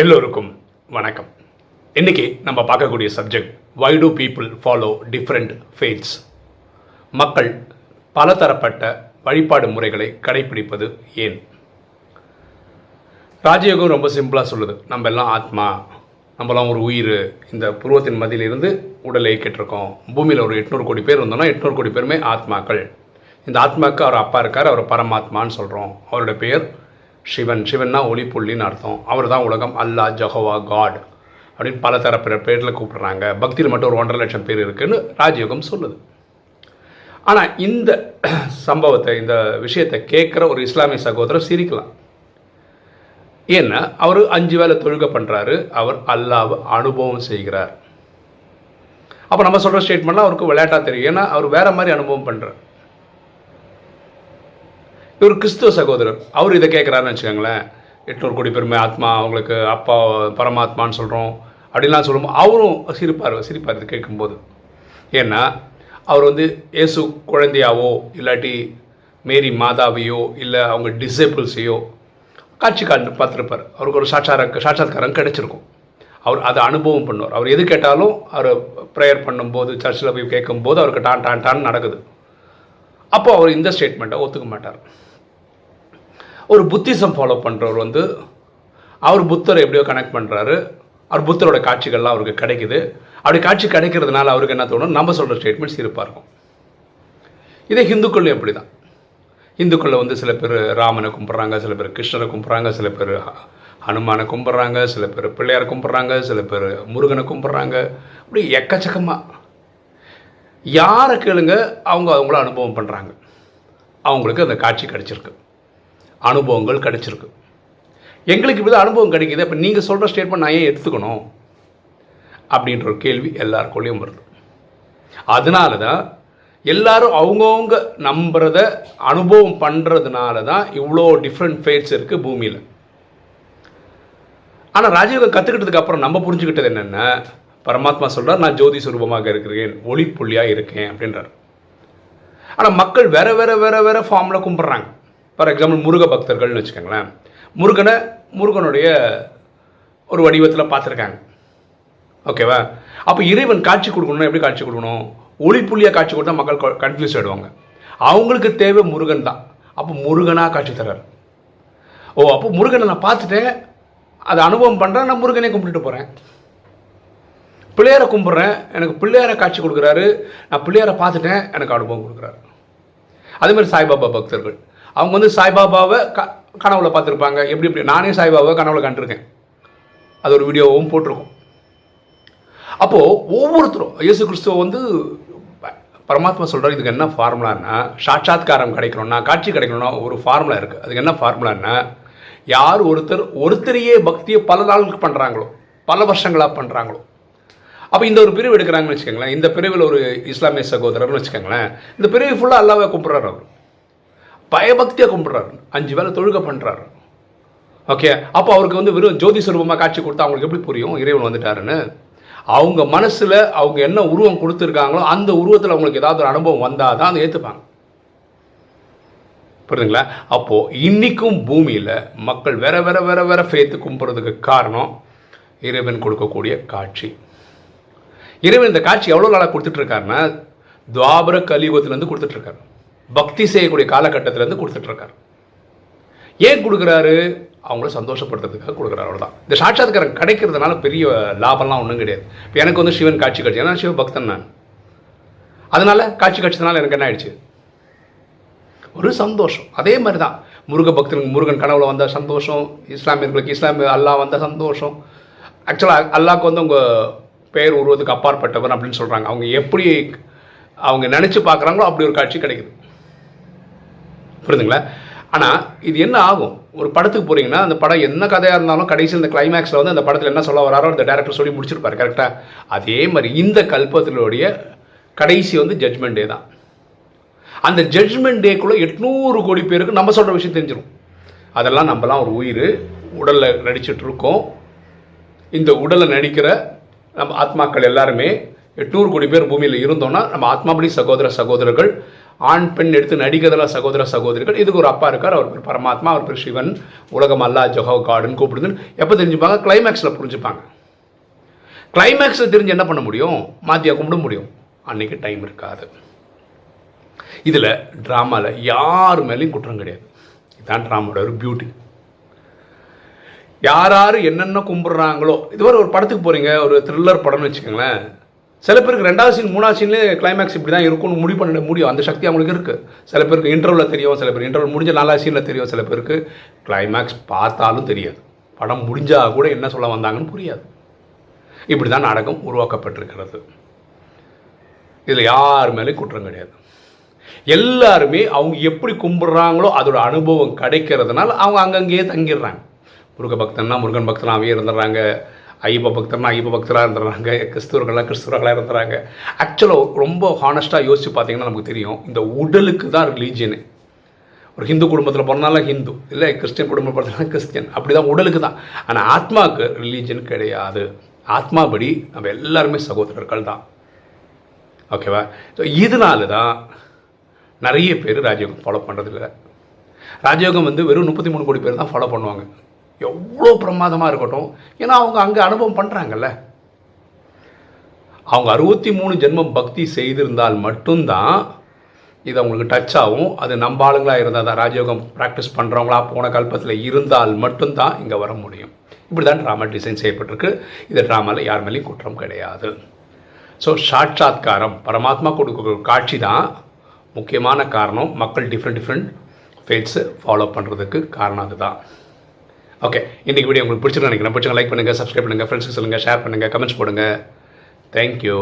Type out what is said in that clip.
எல்லோருக்கும் வணக்கம். இன்னைக்கு நம்ம பார்க்கக்கூடிய subject why do people follow different faiths மக்கள் பலதரப்பட்ட வழிபாடு முறைகளை கடைபிடிப்பது ஏன்? ராஜயோகம் ரொம்ப சிம்பிளாக சொல்லுது. நம்ம எல்லாம் ஆத்மா நம்மலாம் ஒரு உயிர். இந்த புருவத்தின் மதியிலிருந்து உடலை கேட்டிருக்கோம் பூமியில் ஒரு எட்நூறு கோடி பேர் இருந்தோம்னா எட்நூறு கோடி பேருமே ஆத்மாக்கள். இந்த ஆத்மாவுக்கு அவர் அப்பா இருக்கார் அவர் பரமாத்மான்னு சொல்கிறோம் அவரோட பேர் சிவன். சிவன்னா ஒளி புள்ளின்னு அர்த்தம். அவர் தான் உலகம். அல்லாஹ் ஜஹோவா காட் அப்படின்னு பல தரப்பினர் பேரில் கூப்பிடுறாங்க. பக்தியில் மட்டும் ஒரு ஒன்றரை லட்சம் பேர் இருக்குதுன்னு ராஜயோகம் சொல்லுது. ஆனால் இந்த சம்பவத்தை இந்த விஷயத்தை கேட்குற ஒரு இஸ்லாமிய சகோதரர் சிரிக்கலாம். ஏன்னா அவர் அஞ்சு வேலை தொழுகை பண்ணுறாரு அவர் அல்லாஹ் அனுபவம் செய்கிறார். அப்போ நம்ம சொல்கிற ஸ்டேட்மெண்ட்லாம் அவருக்கு விளையாட்டாக தெரியும். ஏன்னா அவர் வேறு மாதிரி அனுபவம் பண்ணுறார் இவர் கிறிஸ்துவ சகோதரர். அவர் இதை கேட்குறாருன்னு வச்சுக்கோங்களேன். எட்நூறு கோடி பெருமை ஆத்மா அவங்களுக்கு அப்பா பரமாத்மான்னு சொல்கிறோம் அப்படின்லாம் சொல்லும்போது அவரும் சிரிப்பார் சிரிப்பார் இது கேட்கும்போது. ஏன்னா அவர் வந்து இயேசு குழந்தையாவோ இல்லாட்டி மேரி மாதாவையோ இல்லை அவங்க டிசேபிள்ஸையோ காட்சி காண்டு பார்த்துருப்பார். அவருக்கு ஒரு சாட்சார சாட்சாத்காரம் கிடச்சிருக்கும். அவர் அதை அனுபவம் பண்ணுவார். அவர் எது கேட்டாலும் அவர் ப்ரேயர் பண்ணும்போது சர்ச்சில் போய் கேட்கும்போது அவருக்கு டான் டான் டான் நடக்குது. அப்போ அவர் இந்த ஸ்டேட்மெண்ட்டை ஒத்துக்க மாட்டார். ஒரு புத்திசம் ஃபாலோ பண்ணுறவர் வந்து அவர் புத்தரை எப்படியோ கனெக்ட் பண்ணுறாரு அவர் புத்தரோட காட்சிகள்லாம் அவருக்கு கிடைக்குது. அப்படி காட்சி கிடைக்கிறதுனால அவருக்கு என்ன தோணும்? நம்ம சொல்கிற ஸ்டேட்மெண்ட் சிறப்பாக இருக்கும். இதே ஹிந்துக்கள்லையும் எப்படி தான் இந்துக்களில் வந்து சில பேர் ராமனை கும்பிட்றாங்க சில பேர் கிருஷ்ணரை கும்பிட்றாங்க சில பேர் ஹனுமானை கும்பிட்றாங்க சில பேர் பிள்ளையாரை கும்பிட்றாங்க சில பேர் முருகனை கும்பிட்றாங்க. அப்படி எக்கச்சக்கமாக யாரை கேளுங்க அவங்க அவங்கள அனுபவம் பண்ணுறாங்க அவங்களுக்கு அந்த காட்சி கிடச்சிருக்கு. அனுபவங்கள் கிடைச்சிருக்கு. எங்களுக்கு இப்படி அனுபவம் கிடைக்கிது. அப்போ நீங்கள் சொல்கிற ஸ்டேட்மெண்ட் நான் ஏன் எடுத்துக்கணும்? அப்படின்ற ஒரு கேள்வி எல்லாருக்குள்ளேயும் வருது. அதனால தான் எல்லாரும் அவங்கவுங்க நம்புறத அனுபவம் பண்ணுறதுனால தான் இவ்வளோ டிஃப்ரெண்ட் ஃபேட்ஸ் இருக்குது பூமியில். ஆனால் ராஜயோகம் கற்றுக்கிட்டதுக்கு அப்புறம் நம்ம புரிஞ்சுக்கிட்டது என்னென்ன பரமாத்மா சொல்கிறார் நான் ஜோதி சுரூபமாக இருக்கிறேன் ஒளி புள்ளியாக இருக்கேன் அப்படின்றார். ஆனால் மக்கள் வேற வேற வேற வேற ஃபார்மில் கும்பிட்றாங்க. ஃபார் எக்ஸாம்பிள் முருக பக்தர்கள்னு வச்சுக்கோங்களேன். முருகனை முருகனுடைய ஒரு வடிவத்தில் பார்த்துருக்காங்க. ஓகேவா அப்போ இறைவன் காட்சி கொடுக்கணும்னா எப்படி காட்சி கொடுக்கணும்? ஒளி புள்ளியாக காட்சி கொடுத்தா மக்கள் கன்ஃபியூஸ் ஆகிடுவாங்க அவங்களுக்கு தேவை முருகன் தான். அப்போ முருகனாக காட்சி தர்றார். ஓ அப்போ முருகனை நான் பார்த்துட்டேன் அதை அனுபவம் பண்ணுறேன் நான் முருகனே கும்பிட்டுட்டு போகிறேன் பிள்ளையாரை கும்பிட்றேன் எனக்கு பிள்ளையாரை காட்சி கொடுக்குறாரு. நான் பிள்ளையாரை பார்த்துட்டேன் எனக்கு அனுபவம் கொடுக்குறாரு. அதேமாதிரி சாய்பாபா பக்தர்கள். அவங்க வந்து சாய்பாபாவை க கனவுல பார்த்துருப்பாங்க. எப்படி எப்படி? நானே சாய்பாபாவை கனவுல கண்டிருக்கேன். அது ஒரு வீடியோவும் போட்டிருக்கோம். அப்போது ஒவ்வொருத்தரும் இயேசு கிறிஸ்துவ வந்து ப- பரமாத்மா சொல்கிறார் இதுக்கு என்ன ஃபார்முலான்னா சாட்சாத்காரம் கிடைக்கணும்னா காட்சி கிடைக்கணும்னா ஒரு ஃபார்முலா இருக்குது அதுக்கு என்ன ஃபார்முலான்னா யார் ஒருத்தர் ஒருத்தரையே பக்தியை பல நாளுக்கு பண்ணுறாங்களோ பல வருஷங்களாக பண்ணுறாங்களோ அப்போ இந்த ஒரு பிரிவு எடுக்கிறாங்கன்னு வச்சுக்கோங்களேன். இந்த பிரிவில் ஒரு இஸ்லாமிய சகோதரர்னு வச்சுக்கோங்களேன். இந்த பிரிவு ஃபுல்லாக அல்லாவே கும்பிட்றாரு அவர். பயபக்தியாக கும்பிட்றாரு. அஞ்சு வேலை தொழுகை பண்ணுறாரு ஓகே அப்போ அவருக்கு வந்து வெறும் ஜோதி சுரூபமாக காட்சி கொடுத்தா அவங்களுக்கு எப்படி புரியும்? இறைவன் வந்துட்டாருன்னு. அவங்க மனசில் அவங்க என்ன உருவம் கொடுத்துருக்காங்களோ அந்த உருவத்தில் அவங்களுக்கு ஏதாவது ஒரு அனுபவம் வந்தால் தான் அதை ஏற்றுப்பாங்க புரியுதுங்களா? அப்போது இன்றைக்கும் பூமியில் மக்கள் வேற வேற வேற வேற ஃபேத்து கும்பிட்றதுக்கு காரணம் இறைவன் கொடுக்கக்கூடிய காட்சி. இறைவன் இந்த காட்சி எவ்வளோ நாளாக கொடுத்துட்ருக்காருன்னா துவாபர கலியுகத்துலேருந்து கொடுத்துட்ருக்காரு பக்தி செய்யக்கூடிய காலகட்டத்திலேருந்து கொடுத்துட்ருக்காரு. ஏன் கொடுக்குறாரு? அவங்கள சந்தோஷப்படுத்துறதுக்காக கொடுக்குறாரு அவ்வளோதான் இந்த சாட்சாத்காரம் கிடைக்கிறதுனால பெரிய லாபம்லாம் ஒன்றும் கிடையாது. இப்போ எனக்கு வந்து சிவன் காட்சி காட்சி. ஏன்னா சிவ பக்தன் நான். அதனால் காட்சி கிடைச்சதுனால எனக்கு என்ன ஆயிடுச்சு? ஒரு சந்தோஷம். அதே மாதிரி தான் முருக பக்தனுக்கு முருகன் கனவுல வந்த சந்தோஷம் இஸ்லாமியர்களுக்கு இஸ்லாமிய அல்லாஹ் வந்த சந்தோஷம். ஆக்சுவலாக அல்லாவுக்கு வந்து உங்கள் பெயர் உருவதுக்கு அப்பாற்பட்டவன் அப்படின்னு சொல்கிறாங்க அவங்க எப்படி அவங்க நினச்சி பார்க்குறாங்களோ அப்படி ஒரு காட்சி கிடைக்குது. புரியுதுங்களா ஆனால் இது என்ன ஆகும்? ஒரு படத்துக்கு போகிறீங்கன்னா அந்த படம் என்ன கதையாக இருந்தாலும் கடைசி இந்த கிளைமேக்ஸில் வந்து அந்த படத்தில் என்ன சொல்ல வராரோ அந்த டேரக்டர் சொல்லி முடிச்சிருப்பாரு கரெக்டாக அதே மாதிரி இந்த கல்பத்தினுடைய கடைசி வந்து ஜட்மெண்ட் டே தான். அந்த ஜட்மெண்ட் டேக்குள்ளே எட்நூறு கோடி பேருக்கு நம்ம சொல்கிற விஷயம் தெரிஞ்சிடும் அதெல்லாம் நம்மலாம் ஒரு உயிர் உடலில் நடிச்சிட்டு இருக்கோம். இந்த உடலை நடிக்கிற நம்ம ஆத்மாக்கள் எல்லாருமே எட்நூறு கோடி பேர் பூமியில் இருந்தோம்னா நம்ம ஆத்மாபடி சகோதர சகோதரர்கள் ஆண் பெண் எடுத்து நடிக்கிறதெல்லாம் சகோதர சகோதரிகள். இதுக்கு ஒரு அப்பா இருக்கார். அவர் பேர் பரமாத்மா அவர் பேர் சிவன். உலகம் அல்லா ஜொஹோ காடுன்னு கூப்பிடுதுன்னு. எப்போ தெரிஞ்சுப்பாங்க? கிளைமேக்ஸில் புரிஞ்சுப்பாங்க. கிளைமேக்ஸில் தெரிஞ்சு என்ன பண்ண முடியும்? மாத்தியா கும்பிட முடியும். அன்னைக்கு டைம் இருக்காது. இதில் ட்ராமாவில் யார் மேலேயும் குற்றம் கிடையாது. இதுதான் ட்ராமாவோட ஒரு பியூட்டி யார் யார் என்னென்ன கும்பிட்றாங்களோ இதுவரை ஒரு படத்துக்கு போகிறீங்க ஒரு த்ரில்லர் படம்னு வச்சுக்கோங்களேன். சில பேருக்கு ரெண்டாவது சீன் மூணாவது சீன்லேயே கிளைமேக்ஸ் இப்படி தான் இருக்கும்னு முடிவு பண்ண முடியும். அந்த சக்தி அவங்களுக்கு இருக்குது சில பேருக்கு இன்டர்வலில் தெரியும் சில பேர் இன்டர்வல் முடிஞ்ச நாலாவது சீனில் தெரியும். சில பேருக்கு கிளைமேக்ஸ் பார்த்தாலும் தெரியாது. படம் முடிஞ்சால் கூட என்ன சொல்ல வந்தாங்கன்னு புரியாது. இப்படி தான் நாடகம் உருவாக்கப்பட்டிருக்கிறது. இதில் யார் மேலேயும் குற்றம் கிடையாது. எல்லாருமே அவங்க எப்படி கும்பிட்றாங்களோ அதோட அனுபவம் கிடைக்கிறதுனால அவங்க அங்கங்கேயே தங்கிடுறாங்க. முருக பக்தன்னா முருகன் பக்தனாகவே இருந்துடுறாங்க. ஐயப்ப பக்தர்னா ஐயப்ப பக்தராக இருந்துடுறாங்க கிறிஸ்துவர்களாக கிறிஸ்துவர்களாக இருந்துறாங்க ஆக்சுவலாக ரொம்ப ஹானஸ்ட்டாக யோசிச்சு பார்த்தீங்கன்னா நமக்கு தெரியும் இந்த உடலுக்கு தான் ரிலீஜியனு ஒரு ஹிந்து குடும்பத்தில் பிறந்தாலும் ஹிந்து இல்லை கிறிஸ்டின் குடும்பம் பிறந்தாலும் கிறிஸ்டியன் அப்படி தான் உடலுக்கு தான். ஆனால் ஆத்மாவுக்கு ரிலீஜன் கிடையாது. ஆத்மாபடி நம்ம எல்லாருமே சகோதரர்கள் தான். ஓகேவா ஸோ இதனால தான் நிறைய பேர் ராஜயோகம் ஃபாலோ பண்ணுறதில்ல ராஜயோகம் வந்து வெறும் முப்பத்தி மூணு கோடி பேர் தான் ஃபாலோ பண்ணுவாங்க. எவ்வளோ பிரமாதமாக இருக்கட்டும். ஏன்னா அவங்க அங்கே அனுபவம் பண்ணுறாங்கல்ல அவங்க அறுபத்தி மூணு ஜென்மம் பக்தி செய்திருந்தால் மட்டும்தான் இது அவங்களுக்கு டச் ஆகும். அது நம்ம ஆளுங்களாக இருந்தால் தான் ராஜயோகம் ப்ராக்டிஸ் பண்ணுறவங்களா போன கல்பத்தில் இருந்தால் மட்டும்தான் இங்கே வர முடியும். இப்படி தான் ட்ராமா டிசைன் செய்யப்பட்டிருக்கு. இந்த ட்ராமாவில் யார் மேலேயும் குற்றம் கிடையாது. ஸோ சாட்சாத்காரம் பரமாத்மா கொடுக்குற காட்சி தான் முக்கியமான காரணம். மக்கள் டிஃப்ரெண்ட் டிஃப்ரெண்ட் ஃபேட்ஸு ஃபாலோ பண்ணுறதுக்கு காரணம் அதுதான். ஓகே இன்றைக்கி வீடியோ உங்களுக்கு பிடிச்சிருக்கு நினைக்கிறேன். பிடிச்சிங்க லைக் பண்ணுங்கள் சப்ஸ்கிரைப் பண்ணுங்கள் ஃப்ரெண்ட்ஸுக்கு சொல்லுங்கள் ஷேர் பண்ணுங்கள் கமெண்ட்ஸ் போடுங்க. தேங்க்யூ